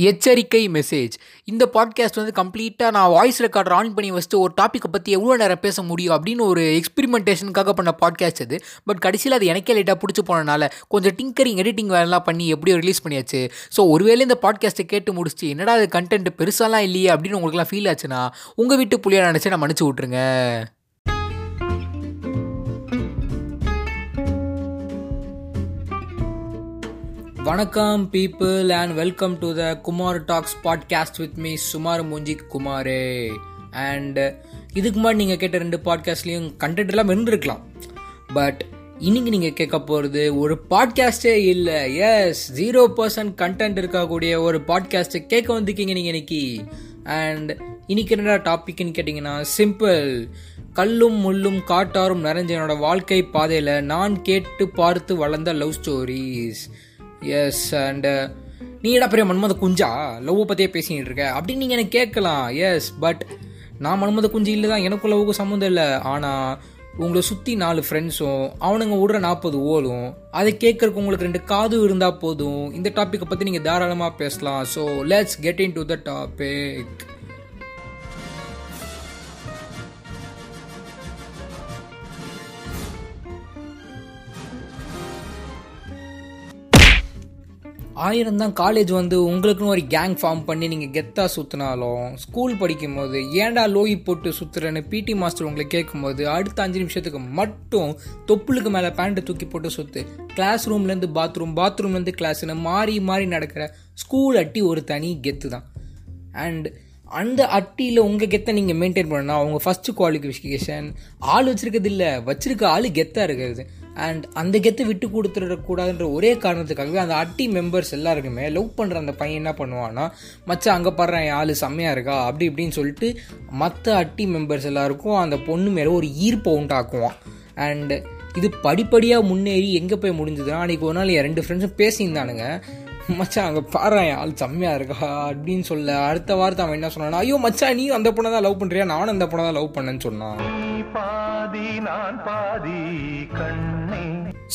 எச்சரிக்கை மெசேஜ் இந்த பாட்காஸ்ட் வந்து கம்ப்ளீட்டாக நான் வாய்ஸ் ரெக்கார்டர் ஆன் பண்ணி வச்சுட்டு ஒரு டாப்பிக்கை பற்றி எவ்வளோ நேரம் பேச முடியும் அப்படின்னு ஒரு எக்ஸ்பிரிமெண்டேஷனுக்காக பண்ண பாட்காஸ்ட் அது. பட் கடைசியில் அது எனக்கே லேட்டாக பிடிச்சி போனனால கொஞ்சம் டிங்கரிங் எடிட்டிங் வேலைலாம் பண்ணி எப்படியோ ரிலீஸ் பண்ணியாச்சு. ஸோ ஒருவேளை இந்த பாட்காஸ்ட்டை கேட்டு முடிச்சுட்டு என்னடா அது கண்டென்ட் பெருசாலாம் இல்லையே அப்படின்னு உங்களுக்குலாம் ஃபீல் ஆச்சுன்னா உங்கள் வீட்டு புள்ளியாக நினச்சி நான் மன்னிச்சு விட்ருங்க வணக்கம் people and welcome to the Kumar talks podcast with me சுமார் மூஞ்சி குமாரே. அண்ட் இதுக்கு முன்னாடி நீங்கள் கேட்ட ரெண்டு பாட்காஸ்ட்லேயும் கண்டென்ட் எல்லாம் இருந்திருக்கலாம். பட் இன்னைக்கு நீங்கள் கேட்க போகிறது ஒரு பாட்காஸ்டே இல்லை. எஸ் ஜீரோ பர்சன்ட் கண்டென்ட் இருக்கக்கூடிய ஒரு பாட்காஸ்ட்டை கேட்க வந்திருக்கீங்க நீங்கள் இன்னைக்கு. அண்ட் இன்னைக்கு என்னடா டாபிக்னு கேட்டிங்கன்னா சிம்பிள் கல்லும் முள்ளும் காட்டாரும் நிறைஞ்ச என்னோட வாழ்க்கை பாதையில் நான் கேட்டு பார்த்து வளர்ந்த love stories yes and uh, நீ என்ன பெரிய மன்மத குஞ்சா? லவ் பற்றியே பேசிக்கிட்டு இருக்க. அப்படின்னு நீங்கள் எனக்கு கேட்கலாம். எஸ் பட் நான் மன்மத குஞ்சு இல்லை தான் எனக்கும் லவ்வுக்கும் சம்மந்தம் இல்லை. ஆனால் உங்களை சுற்றி நாலு ஃப்ரெண்ட்ஸும் அவனுங்க விடுற நாற்பது ஓலும் அதை கேட்கறக்கு உங்களுக்கு ரெண்டு காது இருந்தால் போதும். இந்த டாப்பிக்கை பற்றி நீங்கள் தாராளமாக பேசலாம். So let's get into the topic ஆயிரம் தான் காலேஜ் வந்து உங்களுக்குன்னு ஒரு கேங் ஃபார்ம் பண்ணி நீங்கள் கெத்தாக சுற்றினாலும் ஸ்கூல் படிக்கும் போது ஏன்டா லோயி போட்டு சுற்றுறேன்னு பிடி மாஸ்டர் உங்களை கேட்கும்போது அடுத்த அஞ்சு நிமிஷத்துக்கு மட்டும் தொப்புளுக்கு மேலே பேண்ட்டை தூக்கி போட்டு சுற்று கிளாஸ் ரூம்லேருந்து பாத்ரூம் பாத்ரூம்லேருந்து கிளாஸ்னு மாறி மாறி நடக்கிற ஸ்கூல் அட்டி ஒரு தனி கெத்து தான். அண்ட் அந்த அட்டியில் உங்கள் கெத்தை நீங்கள் மெயின்டைன் பண்ணணும்னா அவங்க ஃபஸ்ட்டு குவாலிஃபிகேஷன் ஆள் வச்சுருக்கிறது இல்லை வச்சுருக்க ஆள் கெத்தாக இருக்கிறது. அண்ட் அந்த கெத்தை விட்டு கொடுத்துடக்கூடாதுன்ற ஒரே காரணத்துக்காகவே அந்த அட்டி மெம்பர்ஸ் எல்லாருக்குமே லவ் பண்ணுற அந்த பையன் என்ன பண்ணுவான்னா மச்சா அங்கே படுறேன் என் ஆள் செம்மையாக இருக்கா? அப்படி இப்படின்னு சொல்லிட்டு மற்ற அட்டி மெம்பர்ஸ் எல்லாருக்கும் அந்த பொண்ணு மேலே ஒரு ஈர்ப்பை உண்டாக்குவான். அண்டு இது படிப்படியாக முன்னேறி எங்கே போய் முடிஞ்சதுன்னா அன்றைக்கி ஒரு நாள் என் ரெண்டு ஃப்ரெண்ட்ஸும் பேசியிருந்தானுங்க. மச்சான் அங்கே பாரு ஆள் செம்மையாக இருக்கா? அப்படின்னு சொல்ல அடுத்த வாரத்தை அவன் என்ன சொன்னான் ஐயோ மச்சான் நீ அந்த பொண்ணை தான் லவ் பண்ணுறியா நானும் அந்த பொண்ணை தான் லவ் பண்ணேன்னு சொன்னான். பாதி நான் பாதி கண்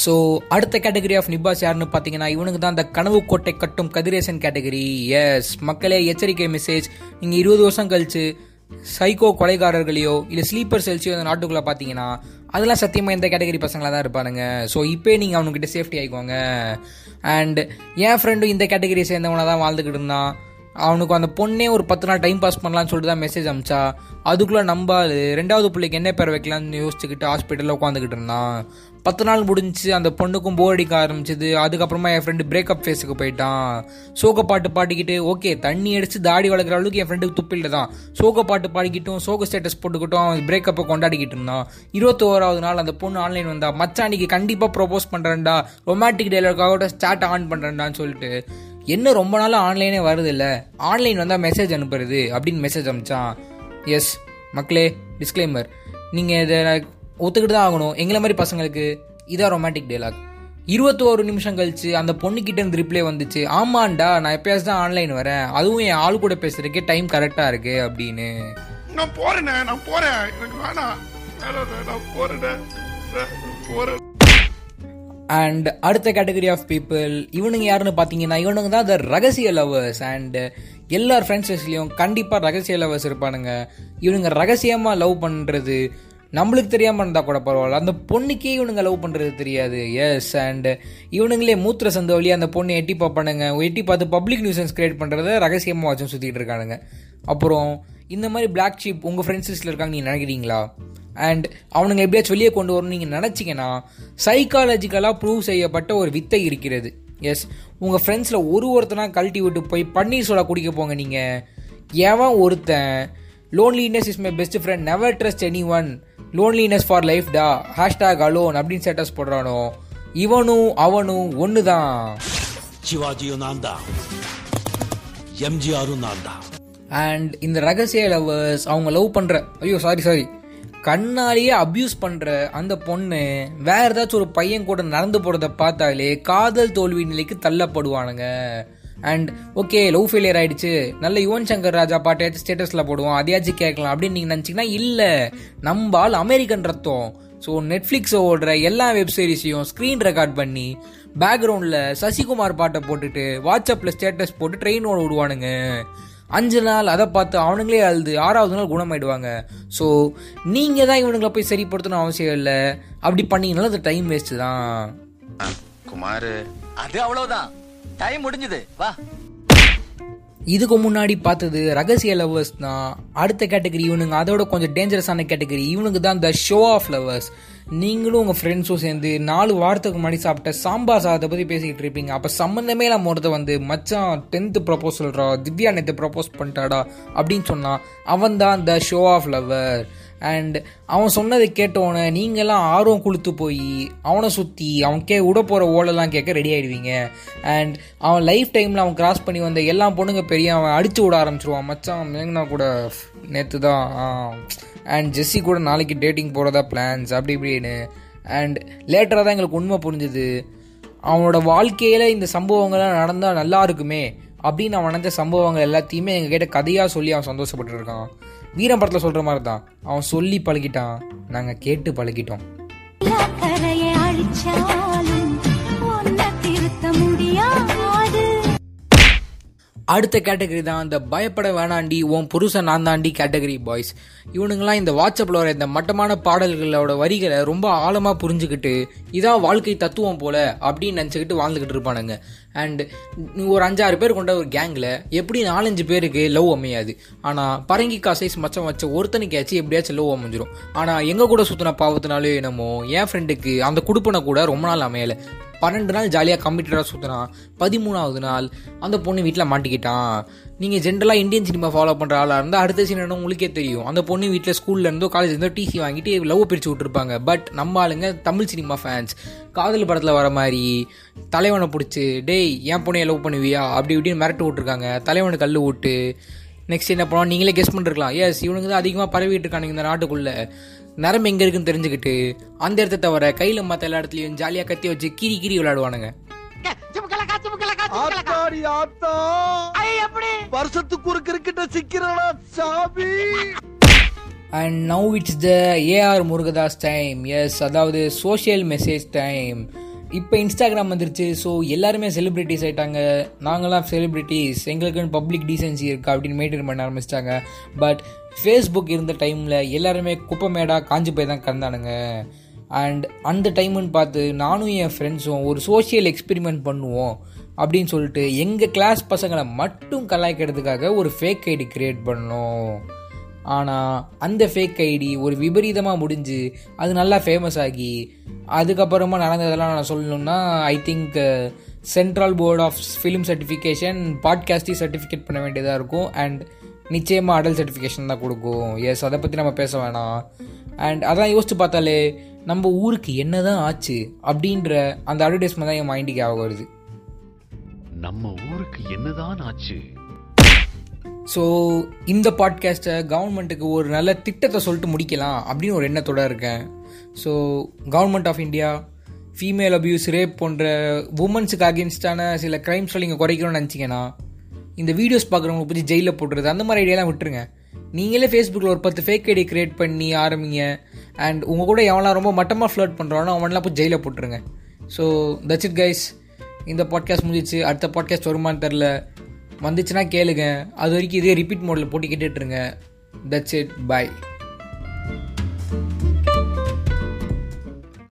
ஸோ அடுத்த கேட்டகரி ஆஃப் நிபாஸ் யாருன்னு பார்த்தீங்கன்னா இவனுக்கு தான் அந்த கனவு கோட்டை கட்டும் கதிரேசன் கேட்டகரி எஸ் மக்களே எச்சரிக்கை மெசேஜ் நீங்கள் இருபது வருஷம் கழிச்சு சைக்கோ கொலைகாரர்களையோ இல்லை ஸ்லீப்பர் செல்ஸையோ அந்த நாட்டுக்குள்ளே பார்த்தீங்கன்னா அதெல்லாம் சத்தியமாக இந்த கேட்டகரி பசங்களாக தான் இருப்பானுங்க. ஸோ இப்போ நீங்கள் அவனுக்கிட்ட சேஃப்டி ஆகிக்கோங்க அண்ட் என் ஃப்ரெண்டும் இந்த கேட்டகரியை சேர்ந்தவனாக தான் வாழ்ந்துக்கிட்டு இருந்தான். அவனுக்கு அந்த பொண்ணே ஒரு பத்து நாள் டைம் பாஸ் பண்ணலாம்னு சொல்லிட்டு தான் மெசேஜ் அமிச்சா. அதுக்குள்ளே நம்பாது. ரெண்டாவது பிள்ளைக்கு என்ன பேர் வைக்கலாம்னு யோசிச்சுக்கிட்டு ஹாஸ்பிட்டலில் உட்காந்துக்கிட்டு இருந்தான். பத்து நாள் முடிஞ்சு அந்த பொண்ணுக்கும் போர் அடிக்க ஆரம்பிச்சது. அதுக்கப்புறமா என் ஃப்ரெண்டு பிரேக்கப் ஃபேஸுக்கு போயிட்டான். சோக பாட்டு பாடிக்கிட்டு ஓகே தண்ணி அடிச்சு தாடி வளர்க்குற அளவுக்கு என் ஃப்ரெண்டுக்கு துப்பில்ல தான். சோக பாட்டு பாடிக்கிட்டும் சோக ஸ்டேட்டஸ் போட்டுக்கிட்டும் அவன் பிரேக்கப்பை கொண்டாடிக்கிட்டு இருந்தான். இருபத்தோராவது நாள் அந்த பொண்ணு ஆன்லைன் வந்தா மச்சானிக்கு கண்டிப்பாக ப்ரொபோஸ் பண்ணுறேன்டா ரொமான்டிக் டைலாக்காக ஸ்டார்ட் ஆன் பண்ணுறேன்டான்னு சொல்லிட்டு என்ன ரொம்ப நாளாக ஆன்லைனே வருது இல்லை ஆன்லைன் வந்தால் மெசேஜ் அனுப்புறது அப்படின்னு மெசேஜ் அனுப்பிச்சான் எஸ் மக்களே டிஸ்க்ளைமர் நீங்கள் இதை ஒத்துக்கிட்டு தான் ஆகணும். எங்களை மாதிரி பசங்களுக்கு இதான் ரொமான்டிக் டைலாக் இருபத்தோரு நிமிஷம் கழிச்சு அந்த பொண்ணுக்கிட்ட இருந்து ரிப்ளை வந்துச்சு. ஆமாண்டா நான் எப்பயாச்சும் தான் ஆன்லைன் வரேன். அதுவும் என் ஆள் கூட பேசுறதுக்கே டைம் கரெக்டாக இருக்கு அப்படின்னு. நான் போறேன் நான் போறேன். எனக்கு வேணாம். நான் போறேன். அண்ட் அடுத்த கேட்டகரி ஆஃப் பீப்புள் இவனுங்க யாருன்னு பார்த்தீங்கன்னா இவனுங்க தான் த ரகசிய லவர்ஸ் அண்ட் எல்லார் ஃப்ரெண்ட்ஸ்லேயும் கண்டிப்பாக ரகசிய லவர்ஸ் இருப்பானுங்க. இவனுங்க ரகசியமாக லவ் பண்ணுறது நம்மளுக்கு தெரியாமல் இருந்தால் கூட பரவாயில்ல. அந்த பொண்ணுக்கே இவனுங்க லவ் பண்ணுறது தெரியாது. எஸ் அண்ட் இவனுங்களே மூத்திர சந்த வழியாக அந்த பொண்ணை எட்டி பார்ப்பானுங்க. எட்டி பார்த்து பப்ளிக் நியூசன்ஸ் கிரியேட் பண்ணுறத ரகசியமாக வச்சும் சுற்றிட்டு இருக்கானுங்க. அப்புறம் இந்த மாதிரி பிளாக் ஷீப் உங்கள் ஃப்ரெண்ட்ஸ் லிஸ்ட்டில் இருக்காங்க நீங்கள் நினைக்கிறீங்களா? அண்ட் அவனுங்க எப்படியாச்சும் வெளியே கொண்டு வரணும் நீங்கள் நினச்சிங்கன்னா சைக்காலஜிக்கலாக ப்ரூவ் செய்யப்பட்ட ஒரு வித்தை இருக்கிறது. எஸ் உங்கள் ஃப்ரெண்ட்ஸில் ஒரு ஒருத்தனாக கழட்டி விட்டு போய் பன்னீர் சோலா குடிக்க போங்க நீங்கள் ஏவன் ஒருத்தன் loneliness is my best friend never trust any one loneliness for life டா ஹேஷ்டாக் அலோன் அப்படின்னு ஸ்டேட்டஸ் போடுறானோ இவனும் அவனும் ஒன்று தான் சிவாஜியும் நான் தான் எம்ஜிஆரும் நான் தான் அண்ட் இந்த ரகசிய லவ்வர்ஸ் அவங்க லவ் பண்ணுற ஐயோ சாரி சாரி கண்ணாலேயே அப்யூஸ் பண்ணுற அந்த பொண்ணு வேற ஏதாச்சும் ஒரு பையன் கூட நடந்து போகிறத பார்த்தாலே காதல் தோல்வி நிலைக்கு தள்ளப்படுவானுங்க. அண்ட் ஓகே லவ் ஃபெயிலியர் ஆயிடுச்சு. நல்ல யுவன் சங்கர் ராஜா பாட்டையாச்சும் ஸ்டேட்டஸில் போடுவோம். அதையாச்சும் கேட்கலாம் அப்படின்னு நீங்கள் நினச்சிங்கன்னா இல்லை. நம்பால் அமெரிக்கன் ரத்தம். ஸோ நெட்ஃப்ளிக்ஸை ஓடுற எல்லா வெப் சீரிஸையும் ஸ்க்ரீன் ரெக்கார்ட் பண்ணி பேக்ரவுண்டில் சசிகுமார் பாட்டை போட்டுட்டு வாட்ஸ்அப்பில் ஸ்டேட்டஸ் போட்டு ட்ரெயினோட விடுவானுங்க. அஞ்சு நாள் அதை பார்த்து அவனுங்களே அழுது ஆறாவது நாள் குணமாயிடுவாங்க. ஸோ நீங்கள் தான் இவனுங்களை போய் சரிப்படுத்தணும் அவசியம் இல்லை. அப்படி பண்ணீங்கனாலும் அது டைம் வேஸ்ட்டு தான். குமாரு. அது அவ்வளவுதான். டைம் முடிஞ்சது. வா. இதுக்கு முன்னாடி பார்த்தது ரகசிய லவர்ஸ் தான். அடுத்த கேட்டகரி இவனுங்க அதோட கொஞ்சம் டேஞ்சரஸான கேட்டகரி இவனுக்கு தான் த ஷோ ஆஃப் லவர்ஸ் நீங்களும் உங்கள் ஃப்ரெண்ட்ஸும் சேர்ந்து நாலு வாரத்துக்கு முன்னாடி சாப்பிட்ட சாம்பார் சாதத்தை பற்றி பேசிக்கிட்டு இருப்பீங்க. அப்போ சம்மந்தமே நம்ம ஒருத்த வந்து மச்சான் டென்த்து ப்ரப்போஸ் சொல்கிறா திவ்யா நேற்று ப்ரப்போஸ் பண்ணிட்டாடா அப்படின்னு சொன்னான் அவன் தான் the show of lover and அவன் சொன்னதை கேட்டவனை நீங்கள்லாம் ஆர்வம் கொளுத்து போய் அவனை சுற்றி அவன் கே விட போகிற ஓலெல்லாம் கேட்க ரெடி ஆகிடுவீங்க அண்ட் அவன் லைஃப் டைமில் அவன் கிராஸ் பண்ணி வந்த எல்லா பொண்ணுங்க பெரிய அவன் அடித்து விட ஆரம்பிச்சிருவான். மச்சான் மேங்கனா கூட நேற்று தான் அண்ட் ஜெஸ்ஸி கூட நாளைக்கு டேட்டிங் போகிறதா பிளான்ஸ் அப்படி இப்படின்னு. அண்ட் லேட்டராக தான் எங்களுக்கு உண்மை புரிஞ்சுது. அவனோட வாழ்க்கையில் இந்த சம்பவங்கள்லாம் நடந்தால் நல்லா இருக்குமே அப்படின்னு அவன் நடந்த சம்பவங்கள் எல்லாத்தையுமே எங்ககிட்ட கதையாக சொல்லி அவன் சந்தோஷப்பட்டுருக்கான். வீரம் படத்தில் சொல்கிற மாதிரி தான் அவன் சொல்லி பழகிட்டான். நாங்கள் கேட்டு பழகிட்டோம். அழிச்சாலும் திருத்த முடியாது. அடுத்த கேட்டகரி தான் இந்த பயப்பட வேணாண்டி உன் புருஷன் நான் தாண்டி கேட்டகரி பாய்ஸ் இவனுங்கெல்லாம் இந்த வாட்ஸ்அப்பில் வர இந்த மட்டமான பாடல்களோட வரிகளை ரொம்ப ஆழமாக புரிஞ்சுக்கிட்டு இதான் வாழ்க்கை தத்துவம் போல அப்படின்னு நினச்சிக்கிட்டு வாழ்ந்துக்கிட்டு இருப்பானுங்க. அண்ட் ஒரு அஞ்சாறு பேர் கொண்ட ஒரு கேங்கில் எப்படி நாலஞ்சு பேருக்கு லவ் அமையாது? ஆனால் பரங்கி காசைஸ் மச்சம் வச்ச ஒருத்தனுக்காச்சும் எப்படியாச்சும் லவ் அமைஞ்சிரும். ஆனால் எங்கள் கூட சுற்றின பாவத்தினாலே என்னமோ என் ஃப்ரெண்டுக்கு அந்த குடுப்பனை கூட ரொம்ப நாள் அமையலை. பன்னெண்டு நாள் ஜாலியாக கம்ப்யூட்டராக சுற்றினான் பதிமூணாவது நாள் அந்த பொண்ணு வீட்டில் மாட்டிக்கிட்டான் நீங்கள் ஜென்ரலாக இந்தியன் சினிமா ஃபாலோ பண்ணுற ஆளாக இருந்தால் அடுத்த சீன் உங்களுக்கே தெரியும். அந்த பொண்ணு வீட்டில் ஸ்கூல்லேருந்தோ காலேஜ்லேருந்தோ டிசி வாங்கிட்டு லவ் பிரித்து விட்டுருப்பாங்க. பட் நம்ம ஆளுங்க தமிழ் சினிமா ஃபேன்ஸ் காதல் படத்தில் வர மாதிரி தலைவனை பிடிச்சி டேய் என் பொண்ணையை லவ் பண்ணுவியா? அப்படி இப்படின்னு மிரட்டு விட்ருக்காங்க தலைவனை கல் விட்டு நெக்ஸ்ட் என்ன பண்ணுவோம் நீங்களே கெஸ்ட் பண்ணிருக்கலாம். எஸ் இவனுக்கு தான் அதிகமாக பரவிட்டு இருக்கானுங்க இந்த நாட்டுக்குள்ளே. நரம்பு எங்கே இருக்குன்னு தெரிஞ்சுக்கிட்டு அந்த இடத்த தவிர கையில் மற்ற எல்லா இடத்துலையும் ஜாலியாக கத்தி வச்சு கீரி கீரி விளையாடுவானுங்க. வருஷத்துக்கு ஒரு கிரிக்கெட்ட சிக்கிறடா and now it's the AR Murugadoss time yes அதாவது சோஷியல் மெசேஜ் டைம் இப்போ இன்ஸ்டாகிராம் வந்துருச்சு ஸோ எல்லாருமே செலிப்ரிட்டிஸ் ஆயிட்டாங்க. நாங்களாம் செலிப்ரிட்டிஸ் எங்களுக்குன்னு பப்ளிக் டீசென்சி இருக்கா அப்படின்னு மெயின்டைன் பண்ண ஆரம்பிச்சிட்டாங்க. பட் ஃபேஸ்புக் இருந்த டைமில் எல்லாருமே குப்பமேடாக காஞ்சி போய் தான் கந்தானுங்க அண்ட் அந்த டைமுன்னு பார்த்து நானும் என் ஃப்ரெண்ட்ஸும் ஒரு சோஷியல் எக்ஸ்பெரிமெண்ட் பண்ணுவோம் அப்படின்னு சொல்லிட்டு எங்கள் கிளாஸ் பசங்களை மட்டும் கலாய்க்கிறதுக்காக ஒரு ஃபேக் ஐடி க்ரியேட் பண்ணோம். ஆனால் அந்த ஃபேக் ஐடி ஒரு விபரீதமாக முடிஞ்சு அது நல்லா ஃபேமஸ் ஆகி அதுக்கப்புறமா நடந்ததெல்லாம் நான் சொல்லணும்னா I think central board of film certification பாட்காஸ்டி certificate பண்ண வேண்டியதாக இருக்கும். அண்ட் நிச்சயமாக அடல் சர்டிஃபிகேஷன் தான் கொடுக்கும். எஸ் அதை பற்றி நம்ம பேச வேணாம். அண்ட் அதான் யோசிச்சு பார்த்தாலே நம்ம ஊருக்கு என்ன தான் ஆச்சு அப்படின்ற அந்த அட்வர்டைஸ்மெண்ட் தான் என் மைண்டுக்கு ஞாபகம் வருது. நம்ம ஊருக்கு என்னதான் ஆச்சு? ஸோ இந்த பாட்காஸ்ட்டை கவர்மெண்ட்டுக்கு ஒரு நல்ல திட்டத்தை சொல்லிட்டு முடிக்கலாம் அப்படின்னு ஒரு எண்ணத்தோட இருக்கேன். So government of India female abuse rape போன்ற உமன்ஸுக்கு அகேன்ஸ்டான சில கிரைம்ஸ்ல நீங்கள் குறைக்கணும்னு நினச்சிங்கன்னா இந்த வீடியோஸ் பார்க்குறவங்களை பற்றி ஜெயிலில் போட்டுறது அந்த மாதிரி ஐடியாலாம் விட்டுருங்க. நீங்களே ஃபேஸ்புக்கில் ஒரு பத்து ஃபேக் ஐடி க்ரியேட் பண்ணி ஆரம்பிங்க. அண்ட் உங்கள் கூட எவனெலாம் ரொம்ப மட்டமாக ஃப்ளர்ட் பண்ணுறானோ அவனெலாம் போய் ஜெயிலில் போட்டுருங்க. ஸோ தட்ஸ் இட் கைஸ் இந்த பாட்காஸ்ட் முடிஞ்சிச்சு. அடுத்த பாட்காஸ்ட் வருமானு தெரில வந்துச்சுன்னா கேளுங்க. அது வரைக்கும் இதே ரிப்பீட் மோடில் போட்டு கேட்டுட்ருங்க தட்ஸ் இட் பாய்